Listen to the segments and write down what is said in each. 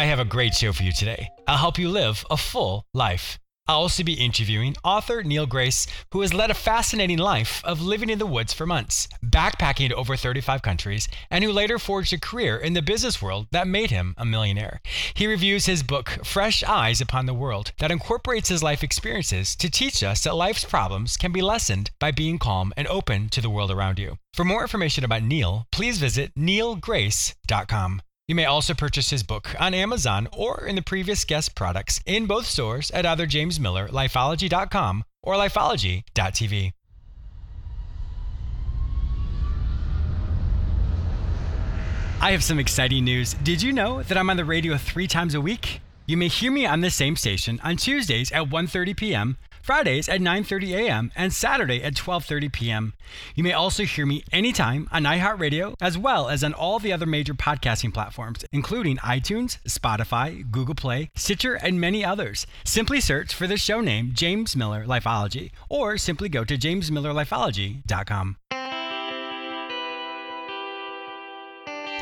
I have a great show for you today. I'll help you live a full life. I'll also be interviewing author Neal Grace, who has led a fascinating life of living in the woods for months, backpacking to over 35 countries, and who later forged a career in the business world that made him a millionaire. He reviews his book, Fresh Eyes Upon the World, that incorporates his life experiences to teach us that life's problems can be lessened by being calm and open to the world around you. For more information about Neal, please visit nealgrace.com. You may also purchase his book on Amazon or in the previous guest products in both stores at either James or Lifeology.tv. I have some exciting news. Did you know that I'm on the radio three times a week? You may hear me on the same station on Tuesdays at 1:30 p.m., Fridays at 9:30 a.m., and Saturday at 12:30 p.m. You may also hear me anytime on iHeartRadio as well as on all the other major podcasting platforms, including iTunes, Spotify, Google Play, Stitcher, and many others. Simply search for the show name James Miller Lifeology or simply go to jamesmillerlifeology.com.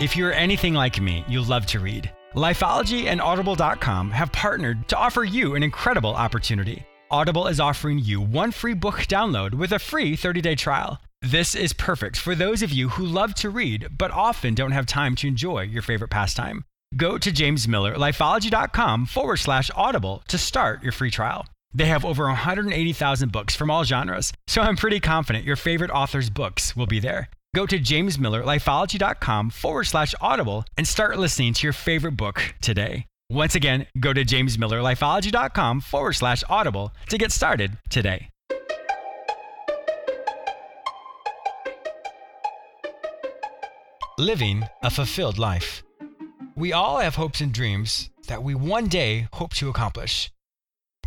If you're anything like me, you love to read. Lifeology and Audible.com have partnered to offer you an incredible opportunity. Audible is offering you one free book download with a free 30 day trial. This is perfect for those of you who love to read but often don't have time to enjoy your favorite pastime. Go to jamesmillerlifeology.com forward slash audible to start your free trial. They have over 180,000 books from all genres, so I'm pretty confident your favorite author's books will be there. Go to jamesmillerlifeology.com forward slash audible and start listening to your favorite book today. Once again, go to jamesmillerlifeology.com forward slash audible to get started today. Living a fulfilled life. We all have hopes and dreams that we one day hope to accomplish.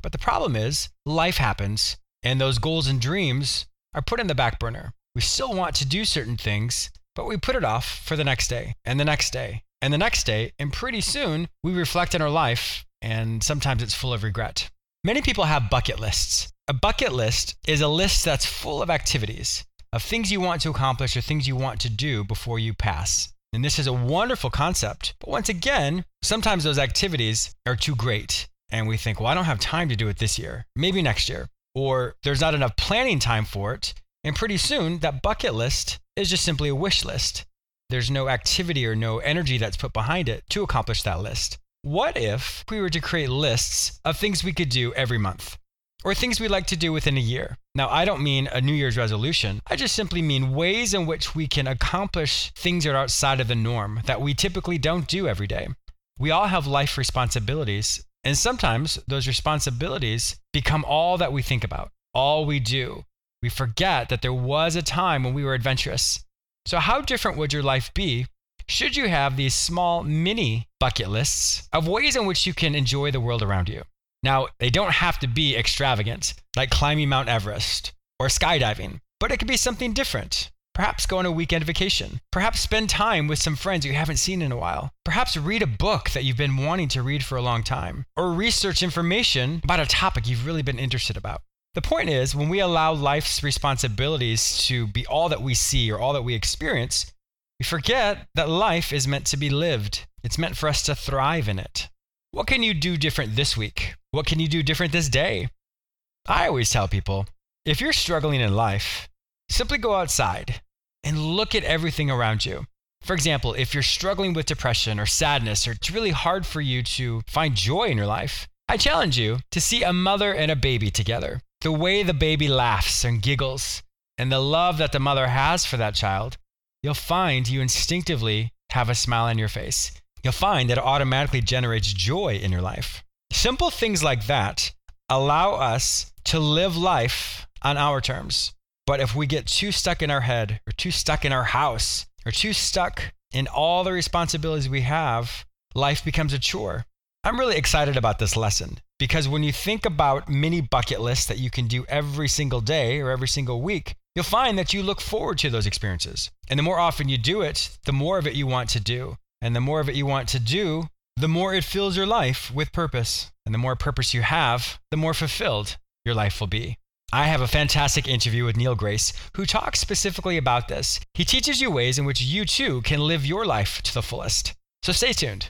But the problem is, life happens, and those goals and dreams are put in the back burner. We still want to do certain things, but we put it off for the next day and the next day and the next day. And pretty soon we reflect on our life, and sometimes it's full of regret. Many people have bucket lists. A bucket list is a list that's full of activities, of things you want to accomplish or things you want to do before you pass. And this is a wonderful concept. But once again, sometimes those activities are too great. And we think, well, I don't have time to do it this year, maybe next year. Or there's not enough planning time for it. And pretty soon, that bucket list is just simply a wish list. There's no activity or no energy that's put behind it to accomplish that list. What if we were to create lists of things we could do every month? Or things we'd like to do within a year. Now, I don't mean a New Year's resolution. I just simply mean ways in which we can accomplish things that are outside of the norm that we typically don't do every day. We all have life responsibilities, and sometimes those responsibilities become all that we think about, all we do we forget that there was a time when we were adventurous. So, how different would your life be should you have these small mini bucket lists of ways in which you can enjoy the world around you? Now, they don't have to be extravagant, like climbing Mount Everest or skydiving, but it could be something different. Perhaps go on a weekend vacation. Perhaps spend time with some friends you haven't seen in a while. Perhaps read a book that you've been wanting to read for a long time. Or research information about a topic you've really been interested about. The point is, when we allow life's responsibilities to be all that we see or all that we experience, we forget that life is meant to be lived. It's meant for us to thrive in it. What can you do different this week? What can you do different this day? I always tell people if you're struggling in life, simply go outside and look at everything around you. For example, if you're struggling with depression or sadness, or it's really hard for you to find joy in your life, I challenge you to see a mother and a baby together the way the baby laughs and giggles and the love that the mother has for that child, you'll find you instinctively have a smile on your face. You'll find that it automatically generates joy in your life. Simple things like that allow us to live life on our terms. But if we get too stuck in our head or too stuck in our house or too stuck in all the responsibilities we have, life becomes a chore. I'm really excited about this lesson because when you think about mini bucket lists that you can do every single day or every single week, you'll find that you look forward to those experiences. And the more often you do it, the more of it you want to do. And the more of it you want to do, the more it fills your life with purpose. And the more purpose you have, the more fulfilled your life will be. I have a fantastic interview with Neal Grace, who talks specifically about this. He teaches you ways in which you too can live your life to the fullest. So stay tuned.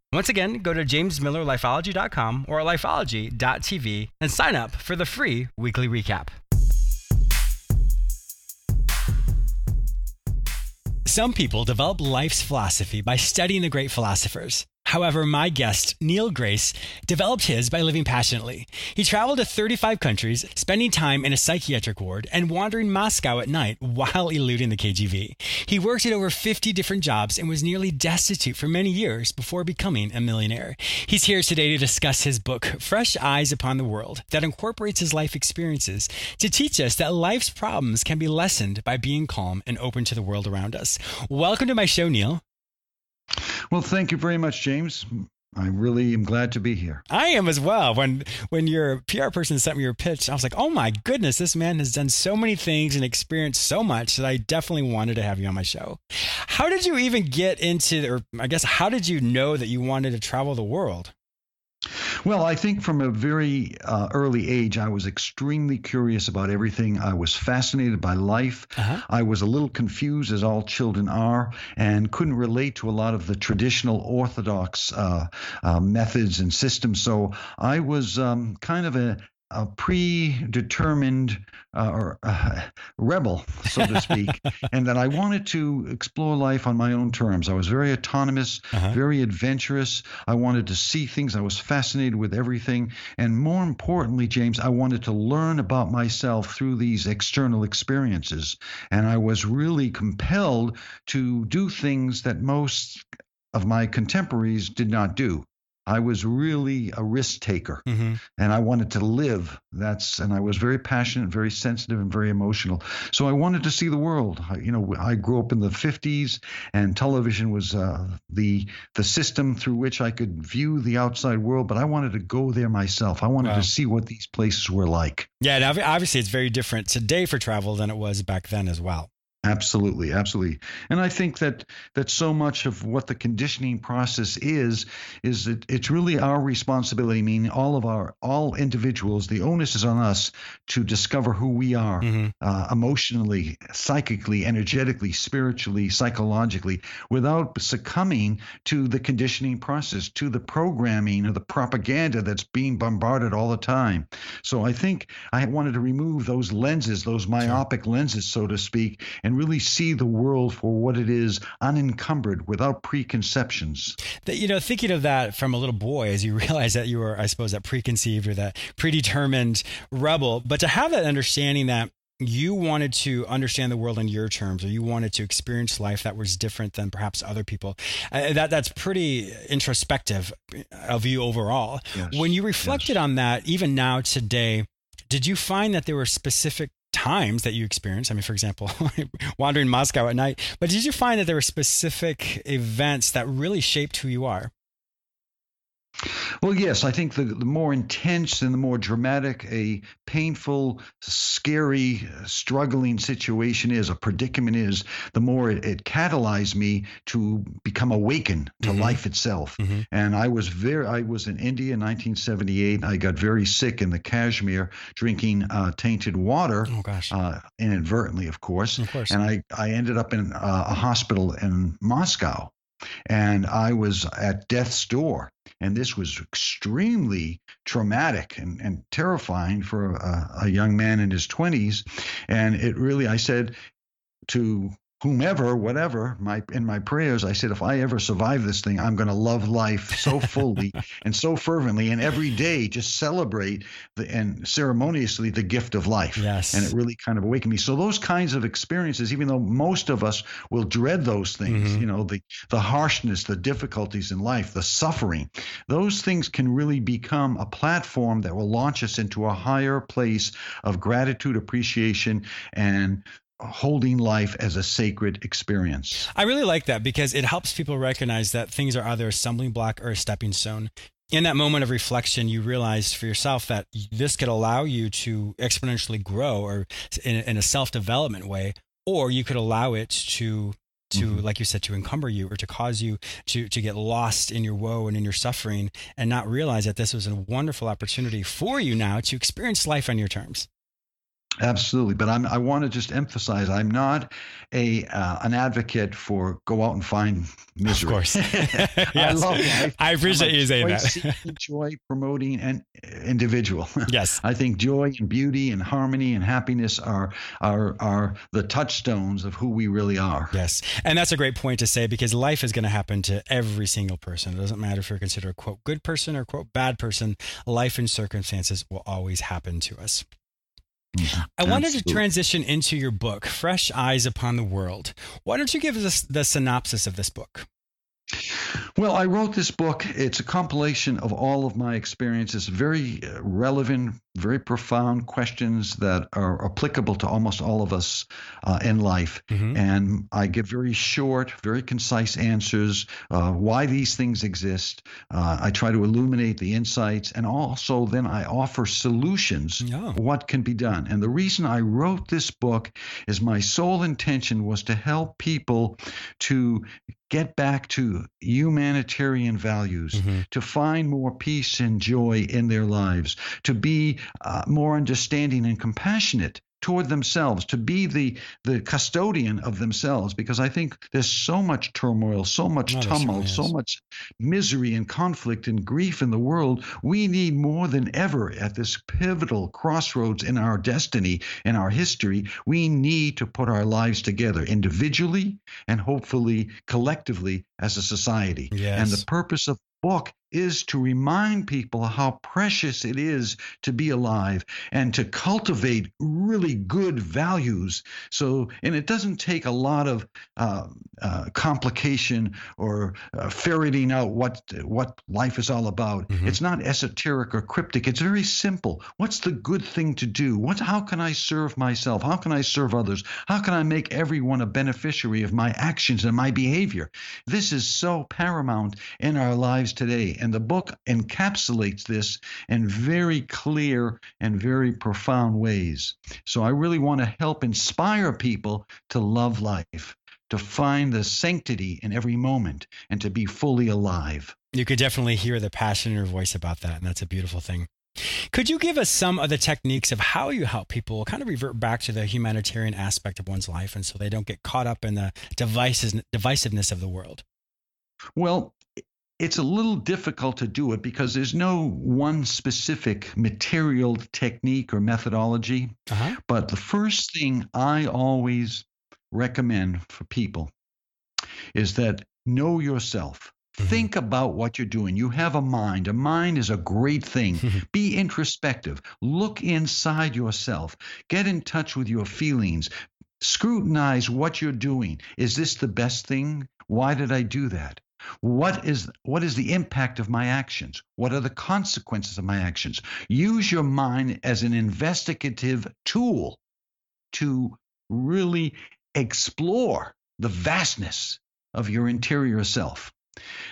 Once again, go to jamesmillerlifeology.com or lifeology.tv and sign up for the free weekly recap. Some people develop life's philosophy by studying the great philosophers. However, my guest, Neal Grace, developed his by living passionately. He traveled to 35 countries, spending time in a psychiatric ward and wandering Moscow at night while eluding the KGB. He worked at over 50 different jobs and was nearly destitute for many years before becoming a millionaire. He's here today to discuss his book, Fresh Eyes Upon the World, that incorporates his life experiences to teach us that life's problems can be lessened by being calm and open to the world around us. Welcome to my show, Neal. Well, thank you very much, James. I really am glad to be here. I am as well. When when your PR person sent me your pitch, I was like, "Oh my goodness, this man has done so many things and experienced so much that I definitely wanted to have you on my show." How did you even get into or I guess how did you know that you wanted to travel the world? Well, I think from a very uh, early age, I was extremely curious about everything. I was fascinated by life. Uh-huh. I was a little confused, as all children are, and couldn't relate to a lot of the traditional Orthodox uh, uh, methods and systems. So I was um, kind of a, a predetermined uh, or uh, rebel, so to speak, and that I wanted to explore life on my own terms. I was very autonomous, uh-huh. very adventurous. I wanted to see things. I was fascinated with everything, and more importantly, James, I wanted to learn about myself through these external experiences. And I was really compelled to do things that most of my contemporaries did not do. I was really a risk taker mm-hmm. and I wanted to live. That's and I was very passionate, very sensitive and very emotional. So I wanted to see the world. I, you know, I grew up in the 50s and television was uh, the the system through which I could view the outside world, but I wanted to go there myself. I wanted wow. to see what these places were like. Yeah, and obviously it's very different today for travel than it was back then as well. Absolutely, absolutely. And I think that that so much of what the conditioning process is is that it's really our responsibility, meaning all of our all individuals. The onus is on us to discover who we are mm-hmm. uh, emotionally, psychically, energetically, spiritually, psychologically, without succumbing to the conditioning process, to the programming or the propaganda that's being bombarded all the time. So I think I wanted to remove those lenses, those myopic lenses, so to speak, and and really see the world for what it is, unencumbered, without preconceptions. That, you know, thinking of that from a little boy, as you realize that you were, I suppose, that preconceived or that predetermined rebel, but to have that understanding that you wanted to understand the world in your terms or you wanted to experience life that was different than perhaps other people uh, that that's pretty introspective of you overall yes. when you reflected yes. on that even now today did you find that there were specific times that you experienced? I mean, for example, wandering Moscow at night. But did you find that there were specific events that really shaped who you are? Well, yes, I think the, the more intense and the more dramatic a painful, scary, struggling situation is, a predicament is, the more it, it catalyzed me to become awakened to mm-hmm. life itself. Mm-hmm. And I was very, I was in India in 1978. I got very sick in the Kashmir drinking uh, tainted water. Oh, gosh. Uh, inadvertently, of course. Of course. And I, I ended up in uh, a hospital in Moscow and I was at death's door. And this was extremely traumatic and, and terrifying for a, a young man in his 20s. And it really, I said to whomever, whatever, my in my prayers, I said, if I ever survive this thing, I'm going to love life so fully and so fervently, and every day just celebrate the, and ceremoniously the gift of life. Yes. And it really kind of awakened me. So those kinds of experiences, even though most of us will dread those things, mm-hmm. you know, the the harshness, the difficulties in life, the suffering, those things can really become a platform that will launch us into a higher place of gratitude, appreciation, and holding life as a sacred experience. I really like that because it helps people recognize that things are either a stumbling block or a stepping stone. In that moment of reflection, you realize for yourself that this could allow you to exponentially grow or in, in a self development way, or you could allow it to to mm-hmm. like you said to encumber you or to cause you to to get lost in your woe and in your suffering and not realize that this was a wonderful opportunity for you now to experience life on your terms Absolutely, but I'm, I want to just emphasize I'm not a uh, an advocate for go out and find misery. Of course, yes. I love life. I appreciate you saying that. joy, promoting, and individual. Yes, I think joy and beauty and harmony and happiness are are are the touchstones of who we really are. Yes, and that's a great point to say because life is going to happen to every single person. It doesn't matter if you're considered a quote good person or quote bad person. Life and circumstances will always happen to us. Mm-hmm. I wanted Absolutely. to transition into your book, Fresh Eyes Upon the World. Why don't you give us the synopsis of this book? Well, I wrote this book. It's a compilation of all of my experiences, very uh, relevant, very profound questions that are applicable to almost all of us uh, in life. Mm-hmm. And I give very short, very concise answers uh, why these things exist. Uh, I try to illuminate the insights and also then I offer solutions yeah. what can be done. And the reason I wrote this book is my sole intention was to help people to get back to humanitarian values, mm-hmm. to find more peace and joy in their lives, to be uh, more understanding and compassionate toward themselves, to be the the custodian of themselves, because I think there's so much turmoil, so much tumult, so much misery and conflict and grief in the world. We need more than ever at this pivotal crossroads in our destiny, in our history, we need to put our lives together individually and hopefully collectively as a society. Yes. And the purpose of book is to remind people how precious it is to be alive and to cultivate really good values. So, and it doesn't take a lot of uh, uh, complication or uh, ferreting out what what life is all about. Mm-hmm. It's not esoteric or cryptic. It's very simple. What's the good thing to do? What? How can I serve myself? How can I serve others? How can I make everyone a beneficiary of my actions and my behavior? This is so paramount in our lives today and the book encapsulates this in very clear and very profound ways. So I really want to help inspire people to love life, to find the sanctity in every moment, and to be fully alive. You could definitely hear the passion in your voice about that, and that's a beautiful thing. Could you give us some of the techniques of how you help people kind of revert back to the humanitarian aspect of one's life and so they don't get caught up in the devices, divisiveness of the world? Well, it's a little difficult to do it because there's no one specific material technique or methodology. Uh-huh. But the first thing I always recommend for people is that know yourself. Mm-hmm. Think about what you're doing. You have a mind. A mind is a great thing. Be introspective. Look inside yourself. Get in touch with your feelings. Scrutinize what you're doing. Is this the best thing? Why did I do that? What is what is the impact of my actions? What are the consequences of my actions? Use your mind as an investigative tool to really explore the vastness of your interior self.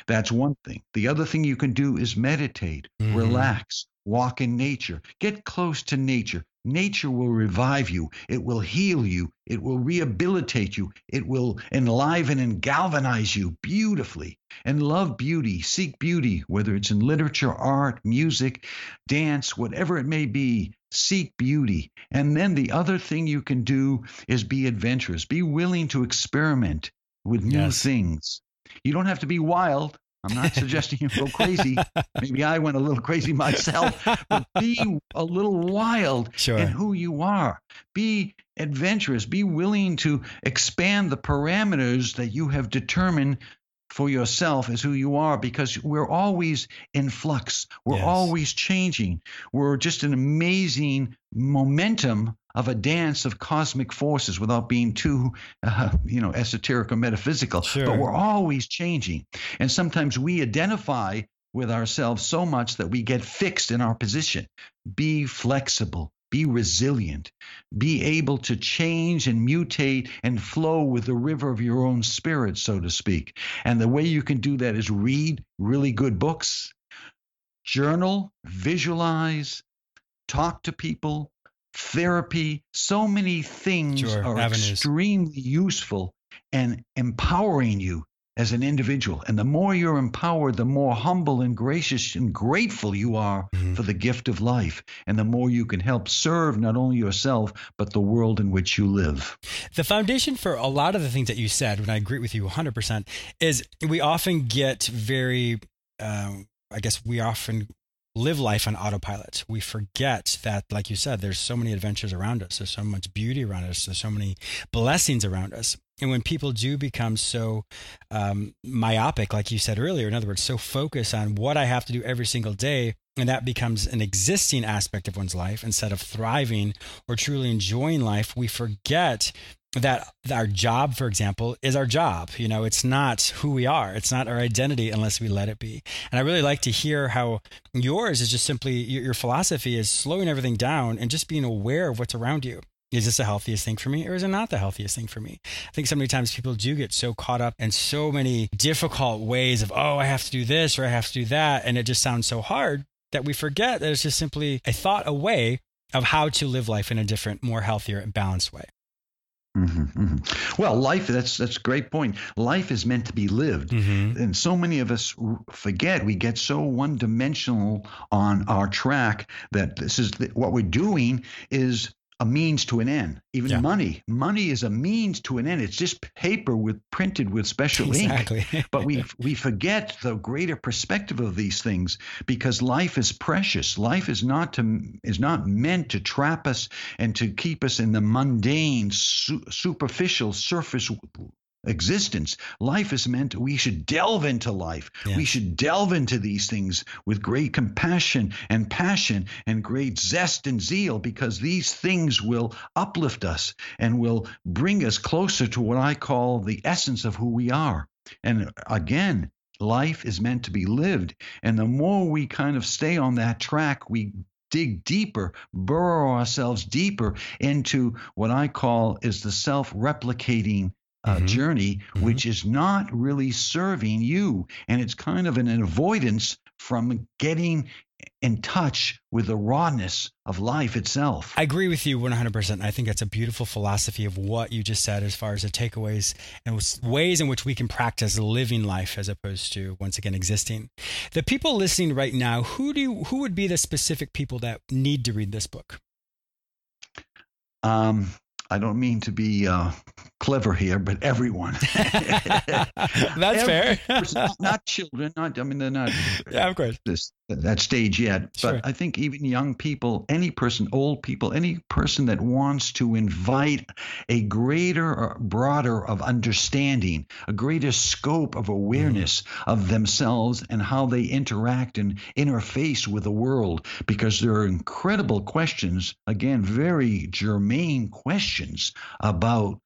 That's one thing. The other thing you can do is meditate, mm-hmm. relax, walk in nature, get close to nature. Nature will revive you. It will heal you. It will rehabilitate you. It will enliven and galvanize you beautifully. And love beauty, seek beauty, whether it's in literature, art, music, dance, whatever it may be. Seek beauty. And then the other thing you can do is be adventurous, be willing to experiment with new yes. things. You don't have to be wild. I'm not suggesting you go crazy. Maybe I went a little crazy myself, but be a little wild sure. in who you are. Be adventurous. Be willing to expand the parameters that you have determined for yourself as who you are because we're always in flux. We're yes. always changing. We're just an amazing momentum of a dance of cosmic forces without being too, uh, you know, esoteric or metaphysical. Sure. But we're always changing. And sometimes we identify with ourselves so much that we get fixed in our position. Be flexible. Be resilient. Be able to change and mutate and flow with the river of your own spirit, so to speak. And the way you can do that is read really good books, journal, visualize, talk to people, therapy. So many things sure, are avenues. extremely useful and empowering you as an individual. And the more you're empowered, the more humble and gracious and grateful you are mm-hmm. for the gift of life. And the more you can help serve not only yourself, but the world in which you live. The foundation for a lot of the things that you said, and I agree with you 100%, is we often get very, um, I guess we often live life on autopilot. We forget that, like you said, there's so many adventures around us. There's so much beauty around us. There's so many blessings around us. And when people do become so um, myopic, like you said earlier, in other words, so focused on what I have to do every single day, and that becomes an existing aspect of one's life instead of thriving or truly enjoying life, we forget that our job, for example, is our job. You know, it's not who we are. It's not our identity unless we let it be. And I really like to hear how yours is just simply your philosophy is slowing everything down and just being aware of what's around you is this the healthiest thing for me or is it not the healthiest thing for me? I think so many times people do get so caught up in so many difficult ways of, oh, I have to do this or I have to do that. And it just sounds so hard that we forget that it's just simply a thought away of how to live life in a different, more healthier and balanced way. Mm-hmm, mm-hmm. Well, life, that's, that's a great point. Life is meant to be lived. Mm-hmm. And so many of us forget, we get so one dimensional on our track that this is the, what we're doing is a means to an end. Even yeah. money, money is a means to an end. It's just paper with printed with special exactly. ink. but we we forget the greater perspective of these things because life is precious. Life is not to is not meant to trap us and to keep us in the mundane, su- superficial, surface existence. Life is meant, we should delve into life. Yes. We should delve into these things with great compassion and passion and great zest and zeal because these things will uplift us and will bring us closer to what I call the essence of who we are. And again, life is meant to be lived. And the more we kind of stay on that track, we dig deeper, burrow ourselves deeper into what I call is the self replicating uh, mm-hmm. journey, mm-hmm. which is not really serving you. And it's kind of an avoidance from getting in touch with the rawness of life itself. I agree with you 100%. I think that's a beautiful philosophy of what you just said as far as the takeaways and ways in which we can practice living life as opposed to once again existing. The people listening right now, who do you, who would be the specific people that need to read this book? Um, I don't mean to be uh, clever here, but everyone. That's Every fair. not, not, children. Not. I mean, they're not. Yeah, of course. This that stage yet. Sure. But I think even young people, any person, old people, any person that wants to invite a greater, or broader of understanding, a greater scope of awareness mm. of themselves and how they interact and interface with the world, because there are incredible questions, again, very germane questions about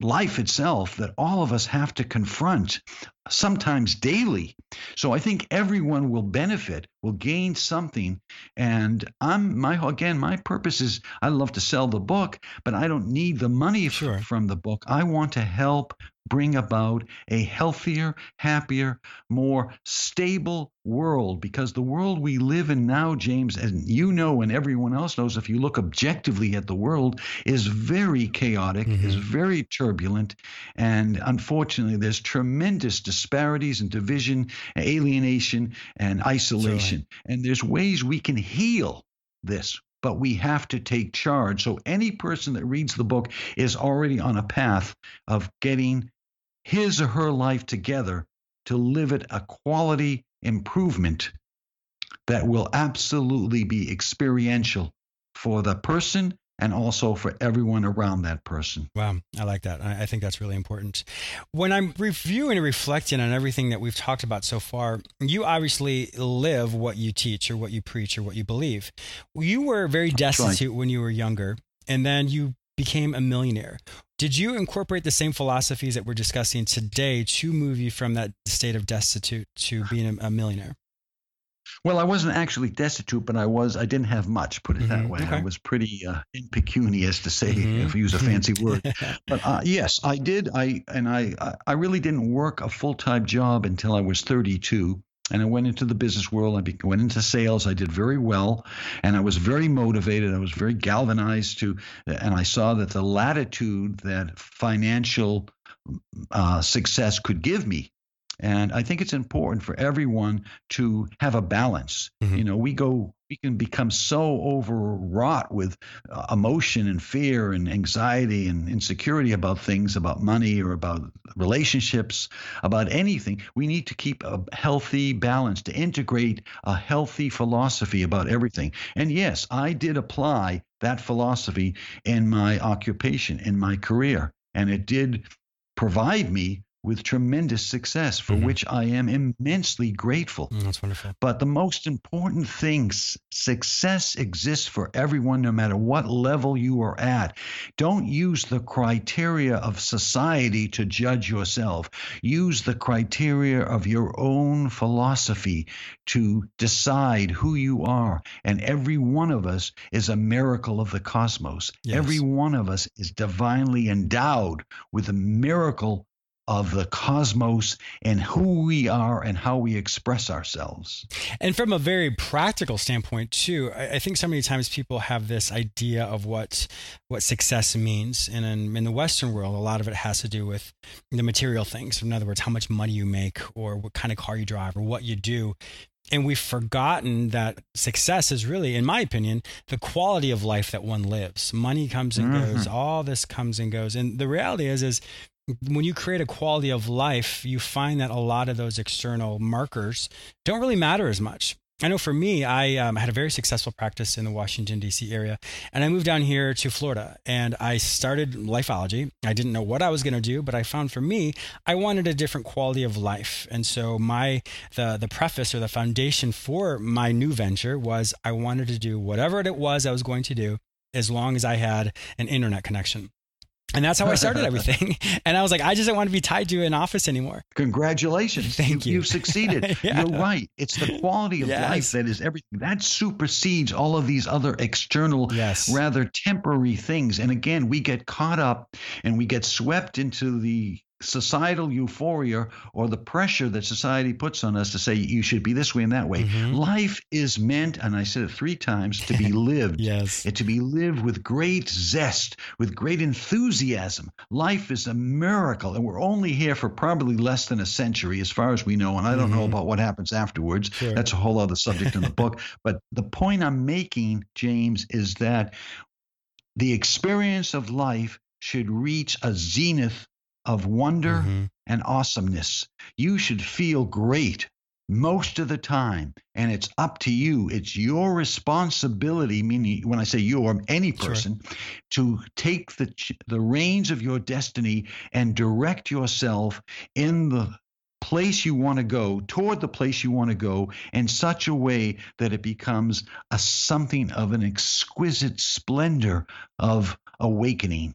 life itself that all of us have to confront sometimes daily. So I think everyone will benefit, will gain something. And I'm my again, my purpose is I love to sell the book, but I don't need the money sure. f- from the book. I want to help bring about a healthier, happier, more stable world because the world we live in now, James, and you know, and everyone else knows, if you look objectively at the world, is very chaotic, mm-hmm. is very turbulent. And unfortunately, there's tremendous disparities and division, alienation, and isolation. And there's ways we can heal this but we have to take charge. So any person that reads the book is already on a path of getting his or her life together to live it a quality improvement that will absolutely be experiential for the person and also for everyone around that person. Wow, I like that. I think that's really important. When I'm reviewing and reflecting on everything that we've talked about so far, you obviously live what you teach or what you preach or what you believe. You were very destitute when you were younger, and then you became a millionaire. Did you incorporate the same philosophies that we're discussing today to move you from that state of destitute to being a, millionaire? Well, I wasn't actually destitute, but I was. I didn't have much. Put it mm-hmm. that way. Okay. I was pretty uh, impecunious, to say, mm-hmm. if I use a fancy word. but uh, yes, I did. I and I. I really didn't work a full time job until I was 32 and I went into the business world. I went into sales. I did very well, and I was very motivated. I was very galvanized to, and I saw that the latitude that financial uh, success could give me and I think it's important for everyone to have a balance. Mm-hmm. You know, we go, we can become so overwrought with uh, emotion and fear and anxiety and insecurity about things, about money or about relationships, about anything. We need to keep a healthy balance, to integrate a healthy philosophy about everything. And yes, I did apply that philosophy in my occupation, in my career. And it did provide me with tremendous success for mm-hmm. which I am immensely grateful. Mm, that's wonderful. But the most important thing success exists for everyone, no matter what level you are at. Don't use the criteria of society to judge yourself. Use the criteria of your own philosophy to decide who you are. And every one of us is a miracle of the cosmos. Yes. Every one of us is divinely endowed with a miracle of the cosmos and who we are and how we express ourselves. And from a very practical standpoint too, I, think so many times people have this idea of what what success means. And in, in the Western world, a lot of it has to do with the material things. In other words, how much money you make or what kind of car you drive or what you do. And we've forgotten that success is really, in my opinion, the quality of life that one lives. Money comes and mm-hmm. goes, all this comes and goes. And the reality is, is when you create a quality of life, you find that a lot of those external markers don't really matter as much. I know for me, I um, had a very successful practice in the Washington, D.C. area. And I moved down here to Florida and I started lifeology. I didn't know what I was going to do, but I found for me, I wanted a different quality of life. And so, my, the, the preface or the foundation for my new venture was I wanted to do whatever it was I was going to do as long as I had an internet connection. And that's how I started everything. And I was like, I just don't want to be tied to an office anymore. Congratulations. Thank you. You, have succeeded. yeah. You're right. It's the quality of yes. life that is everything. That supersedes all of these other external, yes. rather temporary things. And again, we get caught up and we get swept into the societal euphoria or the pressure that society puts on us to say you should be this way and that way. Mm-hmm. Life is meant, and I said it three times, to be lived. yes. It to be lived with great zest, with great enthusiasm. Life is a miracle, and we're only here for probably less than a century, as far as we know. And I don't mm-hmm. know about what happens afterwards. Sure. That's a whole other subject in the book. But the point I'm making, James, is that the experience of life should reach a zenith of wonder mm-hmm. and awesomeness. You should feel great most of the time and it's up to you it's your responsibility meaning when i say you or any person sure. to take the the reins of your destiny and direct yourself in the place you want to go toward the place you want to go in such a way that it becomes a something of an exquisite splendor of awakening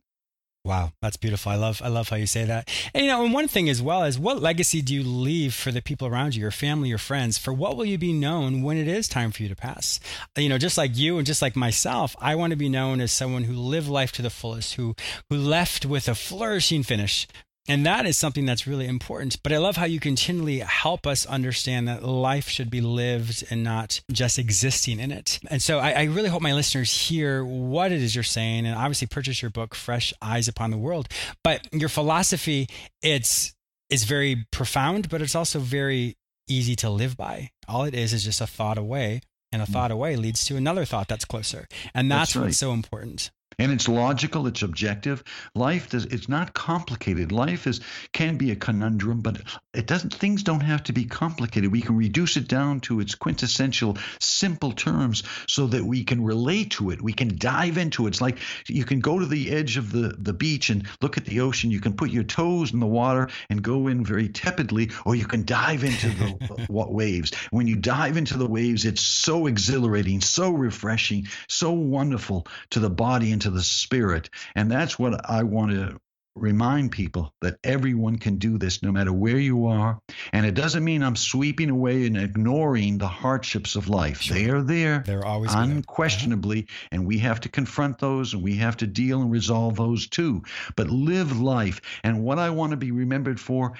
Wow, that's beautiful. I love I love how you say that. And you know, and one thing as well is what legacy do you leave for the people around you, your family, your friends? For what will you be known when it is time for you to pass? Uh, you know, just like you and just like myself, I want to be known as someone who lived life to the fullest, who who left with a flourishing finish, and that is something that's really important. But I love how you continually help us understand that life should be lived and not just existing in it. And so I, I, really hope my listeners hear what it is you're saying and obviously purchase your book, Fresh Eyes Upon the World. But your philosophy, it's is very profound, but it's also very easy to live by. All it is is just a thought away. And a mm. thought away leads to another thought that's closer. And that's, that's right. what's so important. And it's logical it's objective. Life does it's not complicated. Life is can be a conundrum but it doesn't things don't have to be complicated. We can reduce it down to its quintessential simple terms so that we can relate to it. We can dive into it. It's like you can go to the edge of the the beach and look at the ocean. You can put your toes in the water and go in very tepidly or you can dive into the what waves. When you dive into the waves it's so exhilarating so refreshing so wonderful to the body and to the spirit. And that's what I want to remind people that everyone can do this no matter where you are. And it doesn't mean I'm sweeping away and ignoring the hardships of life. Sure. They are there. They're always unquestionably, and we have to confront those and we have to deal and resolve those too. But live life. And what I want to be remembered for,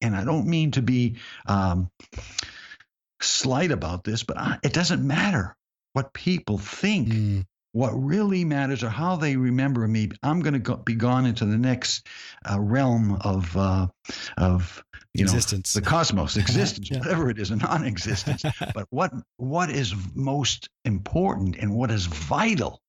and I don't mean to be um, slight about this, but I, it doesn't matter what people think. Mm what really matters or how they remember me. I'm going to go, be gone into the next uh, realm of uh, of you existence, know, the cosmos, existence, yeah. whatever it is, a non-existence. but what what is most important and what is vital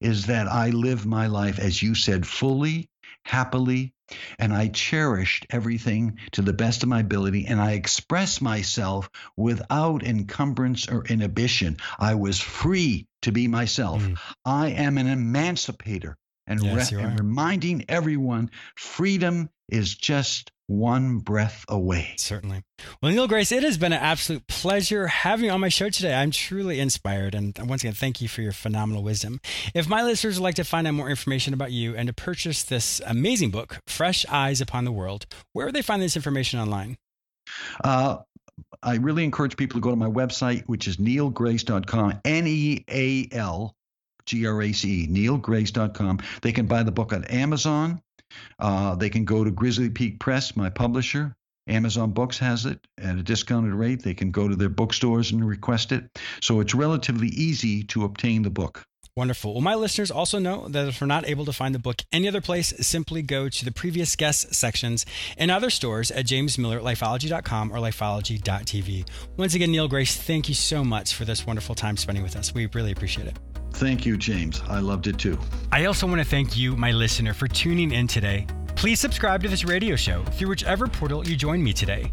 is that I live my life, as you said, fully, happily, and I cherished everything to the best of my ability, and I expressed myself without encumbrance or inhibition. I was free to be myself. Mm. I am an emancipator and, yes, re- and reminding everyone freedom is just one breath away. Certainly. Well, Neal Grace, it has been an absolute pleasure having you on my show today. I'm truly inspired. And once again, thank you for your phenomenal wisdom. If my listeners would like to find out more information about you and to purchase this amazing book, Fresh Eyes Upon the World, where would they find this information online? Uh, I really encourage people to go to my website, which is nealgrace.com, N E A L G R A C E, nealgrace.com. They can buy the book on Amazon. Uh, they can go to Grizzly Peak Press, my publisher. Amazon Books has it at a discounted rate. They can go to their bookstores and request it. So it's relatively easy to obtain the book. Wonderful. Well, my listeners also know that if we're not able to find the book any other place, simply go to the previous guest sections in other stores at jamesmillerlifeology.com or lifeology.tv. Once again, Neal Grace, thank you so much for this wonderful time spending with us. We really appreciate it. Thank you, James. I loved it too. I also want to thank you, my listener, for tuning in today. Please subscribe to this radio show through whichever portal you join me today.